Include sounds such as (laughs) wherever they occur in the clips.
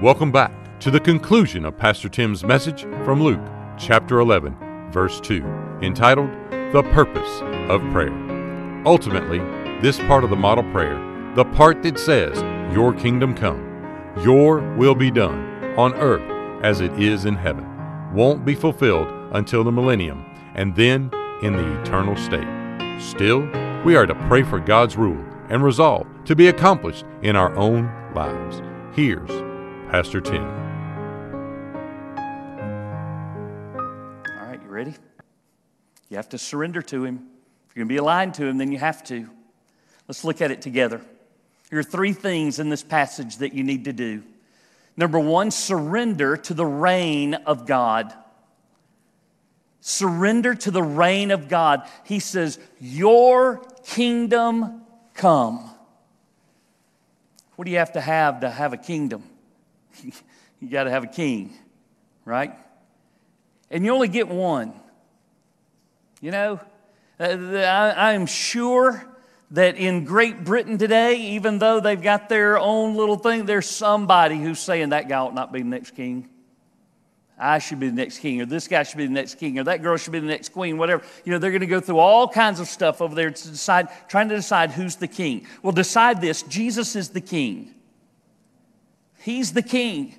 Welcome back to the conclusion of Pastor Tim's message from Luke chapter 11, verse 2, entitled The Purpose of Prayer. Ultimately, this part of the model prayer, the part that says, Your kingdom come, your will be done on earth as it is in heaven, won't be fulfilled until the millennium and then in the eternal state. Still, we are to pray for God's rule and resolve to be accomplished in our own lives. Here's Pastor Tim. All right, you ready? You have to surrender to Him. If you're going to be aligned to Him, then you have to. Let's look at it together. Here are three things in this passage that you need to do. Number one, surrender to the reign of God. Surrender to the reign of God. He says, Your kingdom come. What do you have to have to have a kingdom? (laughs) you got to have a king, right? And you only get one. You know, uh, I am sure that in Great Britain today, even though they've got their own little thing, there's somebody who's saying that guy ought not be the next king. I should be the next king, or this guy should be the next king, or that girl should be the next queen, whatever. You know, they're going to go through all kinds of stuff over there to decide, trying to decide who's the king. Well, decide this Jesus is the king. He's the king.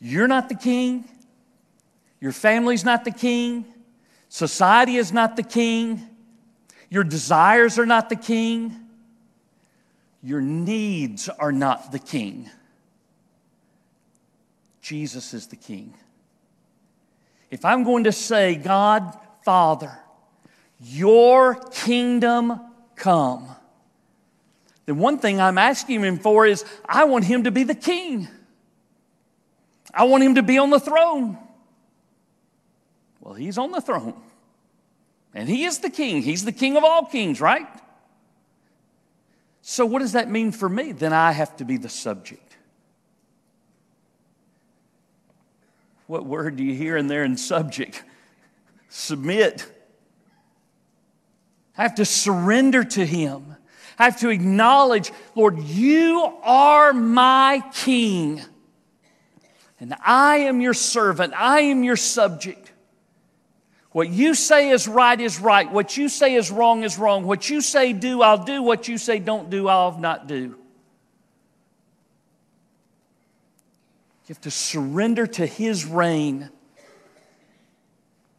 You're not the king. Your family's not the king. Society is not the king. Your desires are not the king. Your needs are not the king. Jesus is the king. If I'm going to say, God, Father, your kingdom come, then one thing I'm asking him for is I want him to be the king. I want him to be on the throne. Well, he's on the throne. And he is the king. He's the king of all kings, right? So, what does that mean for me? Then I have to be the subject. What word do you hear in there in subject? Submit. I have to surrender to Him. I have to acknowledge, Lord, you are my King. And I am your servant. I am your subject. What you say is right is right. What you say is wrong is wrong. What you say do, I'll do. What you say don't do, I'll not do. You have to surrender to His reign,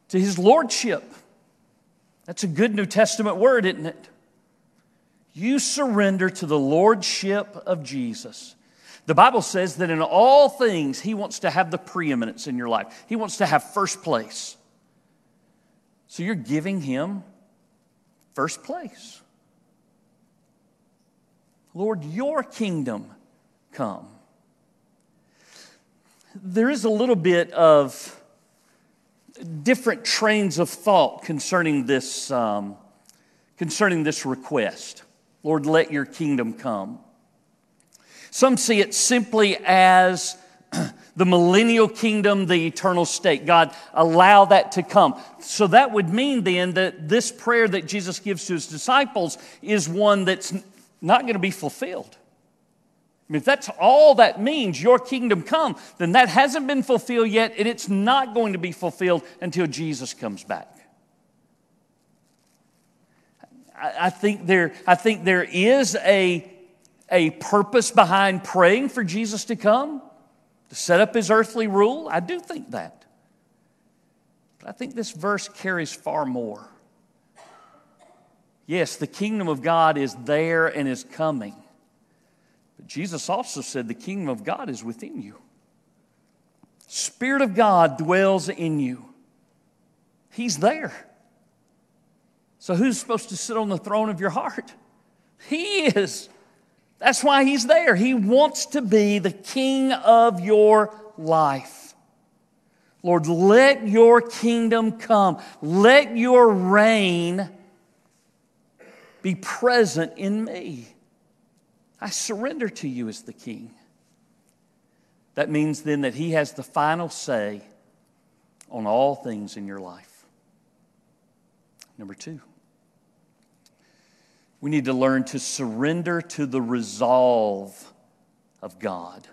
to His lordship. That's a good New Testament word, isn't it? You surrender to the lordship of Jesus. The Bible says that in all things, He wants to have the preeminence in your life, He wants to have first place. So you're giving Him first place. Lord, your kingdom come there is a little bit of different trains of thought concerning this, um, concerning this request. Lord, let your kingdom come. Some see it simply as (clears throat) the millennial kingdom, the eternal state. God, allow that to come. So that would mean then that this prayer that Jesus gives to his disciples is one that's not going to be fulfilled. I mean, if that's all that means, your kingdom come, then that hasn't been fulfilled yet, and it's not going to be fulfilled until Jesus comes back. I, think there, I think there is a, a purpose behind praying for Jesus to come, to set up his earthly rule. I do think that. But I think this verse carries far more. Yes, the kingdom of God is there and is coming. But Jesus also said the kingdom of God is within you. Spirit of God dwells in you. He's there. So who's supposed to sit on the throne of your heart? He is. That's why he's there. He wants to be the king of your life. Lord, let your kingdom come. Let your reign be present in me. I surrender to you as the king. That means then that he has the final say on all things in your life. Number two, we need to learn to surrender to the resolve of God.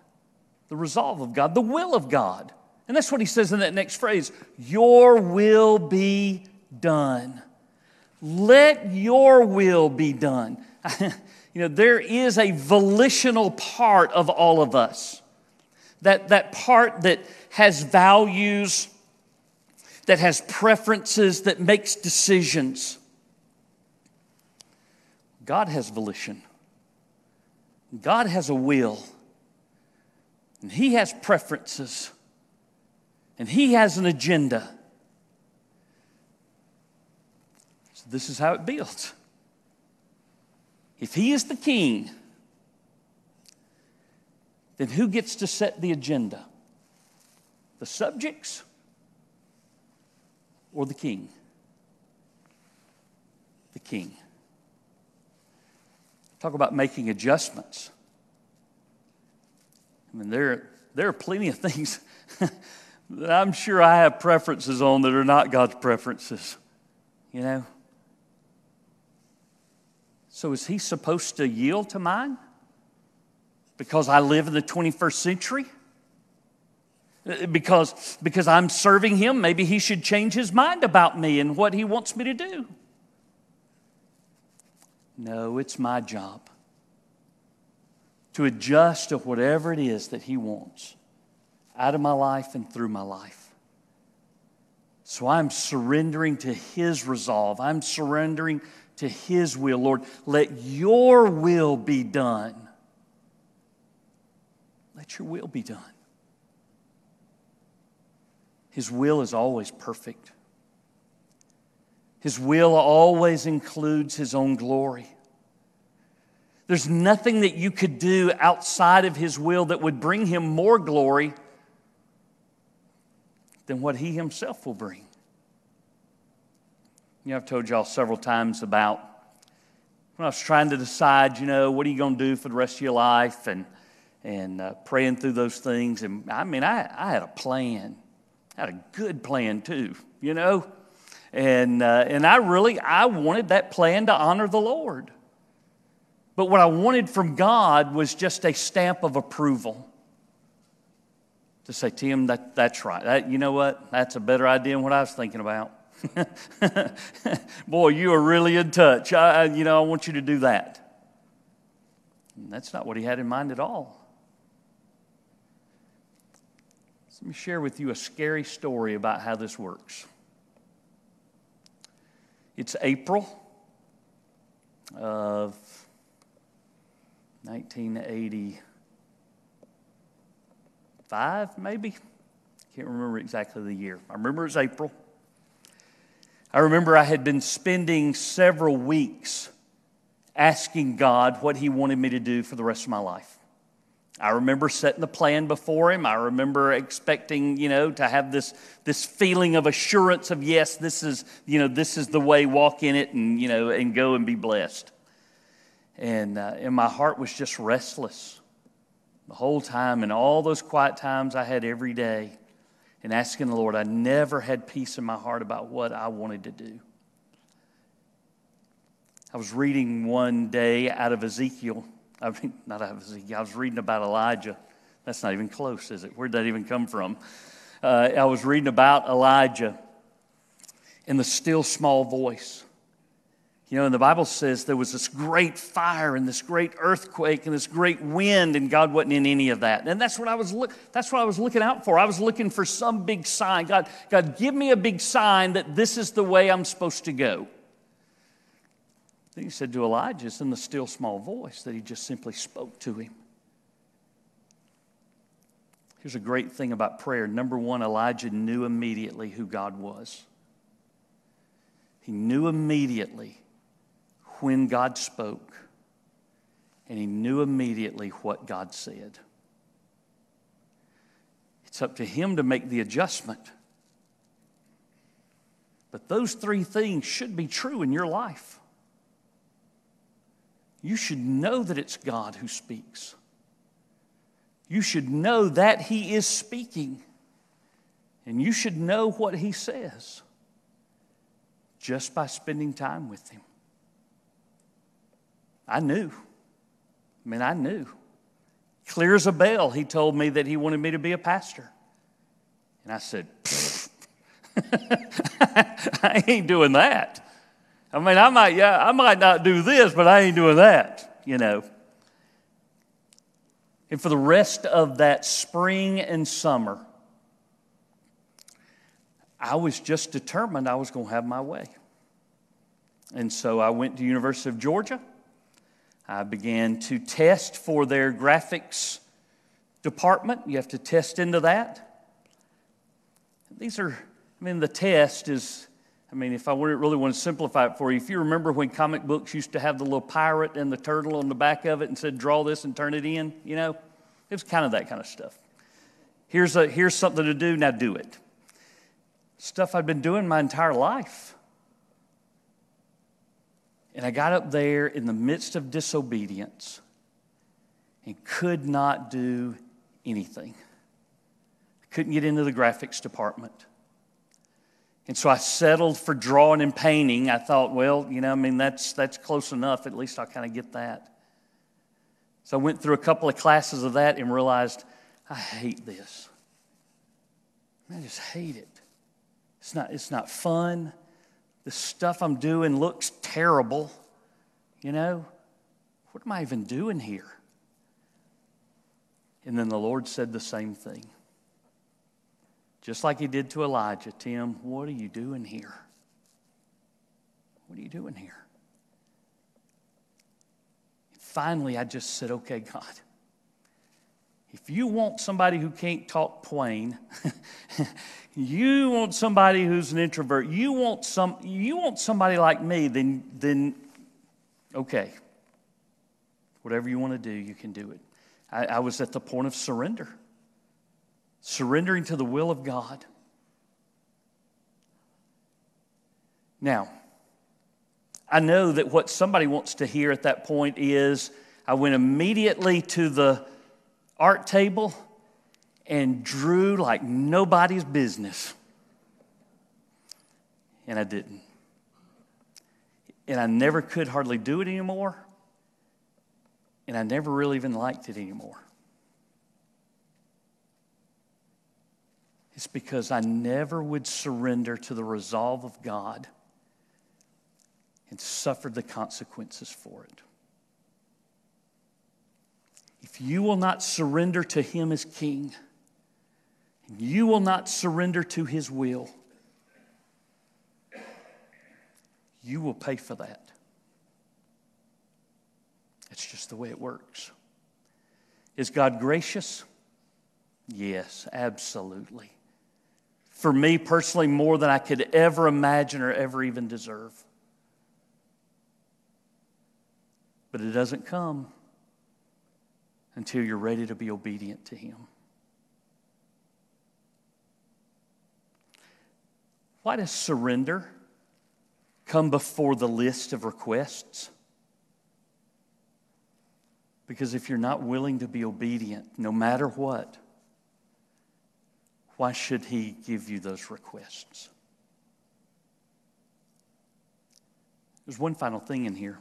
the resolve of God, the will of God. And that's what he says in that next phrase Your will be done. Let your will be done. (laughs) you know, there is a volitional part of all of us. That, that part that has values, that has preferences, that makes decisions. God has volition. God has a will. And He has preferences. And He has an agenda. So this is how it builds. If He is the king, then who gets to set the agenda? The subjects or the king? The king. Talk about making adjustments. I mean, there, there are plenty of things (laughs) that I'm sure I have preferences on that are not God's preferences, you know? So is he supposed to yield to mine? Because I live in the 21st century? Uh, because, because I'm serving him, maybe he should change his mind about me and what he wants me to do. No, it's my job to adjust to whatever it is that He wants out of my life and through my life. So I'm surrendering to His resolve. I'm surrendering to His will. Lord, let your will be done. Let your will be done. His will is always perfect. His will always includes His own glory. There's nothing that you could do outside of His will that would bring Him more glory than what He Himself will bring. You know, I've told y'all several times about when I was trying to decide, you know, what are you going to do for the rest of your life and, and uh, praying through those things. And I mean, I, I had a plan, I had a good plan too, you know. And, uh, and I really, I wanted that plan to honor the Lord. But what I wanted from God was just a stamp of approval. To say, Tim, that, that's right. That, you know what? That's a better idea than what I was thinking about. (laughs) Boy, you are really in touch. I, you know, I want you to do that. And that's not what he had in mind at all. let me share with you a scary story about how this works. It's April of 1985, maybe. Can't remember exactly the year. I remember it was April. I remember I had been spending several weeks asking God what He wanted me to do for the rest of my life. I remember setting the plan before him. I remember expecting, you know, to have this, this feeling of assurance of, yes, this is, you know, this is the way, walk in it and, you know, and go and be blessed. And, uh, and my heart was just restless the whole time and all those quiet times I had every day and asking the Lord, I never had peace in my heart about what I wanted to do. I was reading one day out of Ezekiel I mean, not I was, I was reading about Elijah. That's not even close, is it? Where'd that even come from? Uh, I was reading about Elijah in the still small voice. You know, and the Bible says there was this great fire and this great earthquake and this great wind, and God wasn't in any of that. And that's what I was look, that's what I was looking out for. I was looking for some big sign. God, God, give me a big sign that this is the way I'm supposed to go. Then he said to Elijah, it's in the still small voice that he just simply spoke to him. Here's a great thing about prayer. Number one, Elijah knew immediately who God was. He knew immediately when God spoke, and he knew immediately what God said. It's up to him to make the adjustment. But those three things should be true in your life you should know that it's God who speaks. You should know that He is speaking. And you should know what He says just by spending time with Him. I knew. I mean, I knew. Clear as a bell, he told me that he wanted me to be a pastor. And I said, (laughs) I ain't doing that. I mean, I might, yeah, I might not do this, but I ain't doing that, you know. And for the rest of that spring and summer, I was just determined I was going to have my way. And so I went to University of Georgia. I began to test for their graphics department. You have to test into that. These are, I mean, the test is, I mean, if I really want to simplify it for you, if you remember when comic books used to have the little pirate and the turtle on the back of it and said, draw this and turn it in, you know, it was kind of that kind of stuff. Here's, a, here's something to do, now do it stuff I'd been doing my entire life. And I got up there in the midst of disobedience and could not do anything. I couldn't get into the graphics department. And so I settled for drawing and painting. I thought, well, you know, I mean, that's, that's close enough. At least I'll kind of get that. So I went through a couple of classes of that and realized I hate this. I just hate it. It's not, it's not fun. The stuff I'm doing looks terrible. You know, what am I even doing here? And then the Lord said the same thing. Just like he did to Elijah Tim, what are you doing here? What are you doing here? finally, I just said, okay, God, if you want somebody who can't talk plain, (laughs) you want somebody who's an introvert, you want some you want somebody like me, then then okay. Whatever you want to do, you can do it. I, I was at the point of surrender. Surrendering to the will of God. Now, I know that what somebody wants to hear at that point is I went immediately to the art table and drew like nobody's business. And I didn't. And I never could hardly do it anymore. And I never really even liked it anymore. It's because I never would surrender to the resolve of God and suffered the consequences for it. If you will not surrender to Him as King, and you will not surrender to His will, you will pay for that. It's just the way it works. Is God gracious? Yes, absolutely. For me personally, more than I could ever imagine or ever even deserve. But it doesn't come until you're ready to be obedient to Him. Why does surrender come before the list of requests? Because if you're not willing to be obedient, no matter what, why should He give you those requests? There's one final thing in here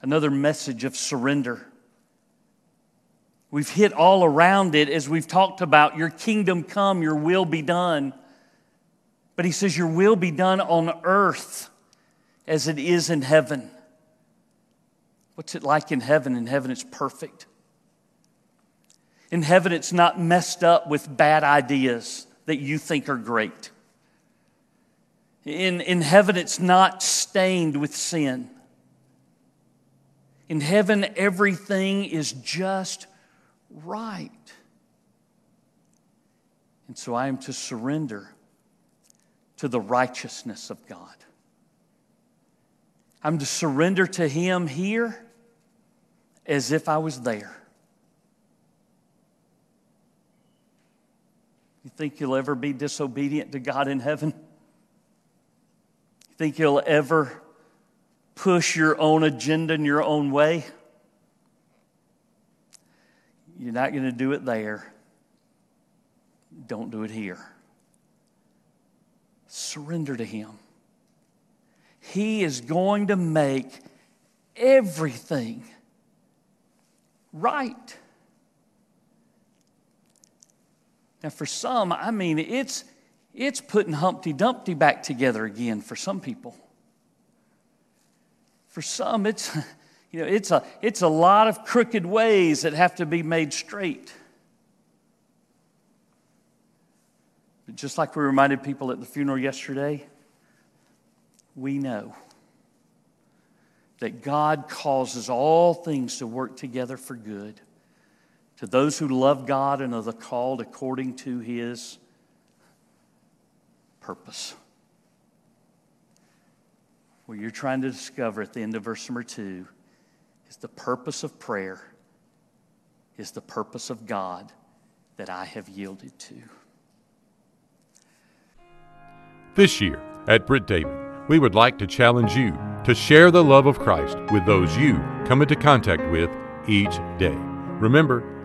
another message of surrender. We've hit all around it as we've talked about your kingdom come, your will be done. But he says, Your will be done on earth as it is in heaven. What's it like in heaven? In heaven, it's perfect. In heaven, it's not messed up with bad ideas that you think are great. In, in heaven, it's not stained with sin. In heaven, everything is just right. And so I am to surrender to the righteousness of God. I'm to surrender to Him here as if I was there. You think you'll ever be disobedient to God in heaven? You think you'll ever push your own agenda in your own way? You're not going to do it there. Don't do it here. Surrender to Him. He is going to make everything right. Now, for some, I mean, it's, it's putting Humpty Dumpty back together again for some people. For some, it's, (laughs) you know, it's, a, it's a lot of crooked ways that have to be made straight. But just like we reminded people at the funeral yesterday, we know that God causes all things to work together for good to those who love God and are called according to his purpose. What you're trying to discover at the end of verse number two is the purpose of prayer, is the purpose of God that I have yielded to. This year at Britt David, we would like to challenge you to share the love of Christ with those you come into contact with each day. Remember,